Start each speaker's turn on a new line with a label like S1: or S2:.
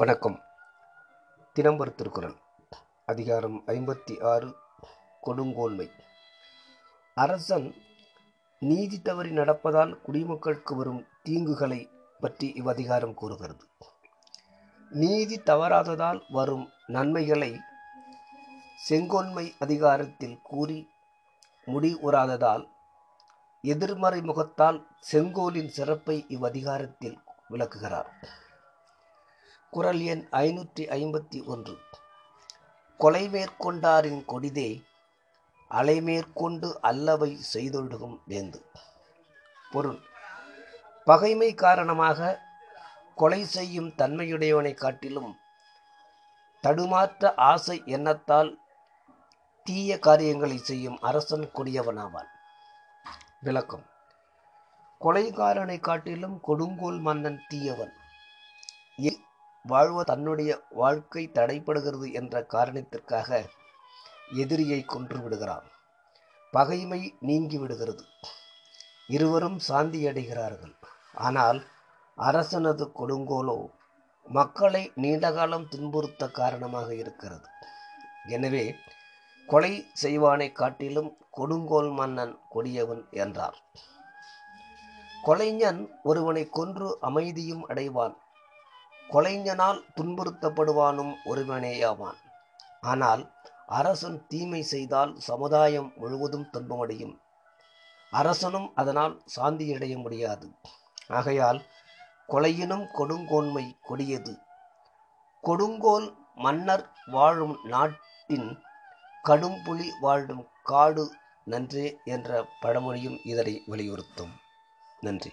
S1: வணக்கம். தினம்பர திருக்குறள் அதிகாரம் ஐம்பத்தி ஆறு கொடுங்கோன்மை. அரசன் நீதி தவறி நடப்பதால் குடிமக்களுக்கு வரும் தீங்குகளை பற்றி இவ்வதிகாரம் கூறுகிறது. நீதி தவறாததால் வரும் நன்மைகளை செங்கோன்மை அதிகாரத்தில் கூறி முடிவுறாததால் எதிர்மறை முகத்தால் செங்கோலின் சிறப்பை இவ்வதிகாரத்தில் விளக்குகிறார். குரல் எண் ஐநூற்றி ஐம்பத்தி ஒன்று. கொலை மேற்கொண்டாரின் கொடிதே அலைமேற்கொண்டு அல்லவை செய்தொழுகும் வேந்து. பொருள். பகைமை காரணமாக கொலை செய்யும் தன்மையுடையவனை காட்டிலும் தடுமாற்ற ஆசை எண்ணத்தால் தீய காரியங்களை செய்யும் அரசன் கொடியவனாவான். விளக்கம். கொலைகாரனை காட்டிலும் கொடுங்கோல் மன்னன் தீயவன். வாழ்வ தன்னுடைய வாழ்க்கை தடைப்படுகிறது என்ற காரணத்திற்காக எதிரியை கொன்று விடுகிறான். பகைமை நீங்கி விடுகிறது. இருவரும் சாந்தியடைகிறார்கள் ஆனால் அரசனது கொடுங்கோலோ மக்களை நீண்டகாலம் துன்புறுத்த காரணமாக இருக்கிறது. எனவே கொலை செய்வானை காட்டிலும் கொடுங்கோல் மன்னன் கொடியவன் என்றார். கொலைஞன் ஒருவனை கொன்று அமைதியும் அடைவான். கொலைஞனால் துன்புறுத்தப்படுவானும் ஒருவனேயாவான். ஆனால் அரசன் தீமை செய்தால் சமுதாயம் முழுவதும் துன்பமடையும். அரசனும் அதனால் சாந்தியடைய முடியாது. ஆகையால் கொலையினும் கொடுங்கோன்மை கொடியது. கொடுங்கோல் மன்னர் வாழும் நாட்டின் கடும்புலி வாழும் காடு நன்றே என்ற பழமொழியும் இதனை வலியுறுத்தும். நன்றி.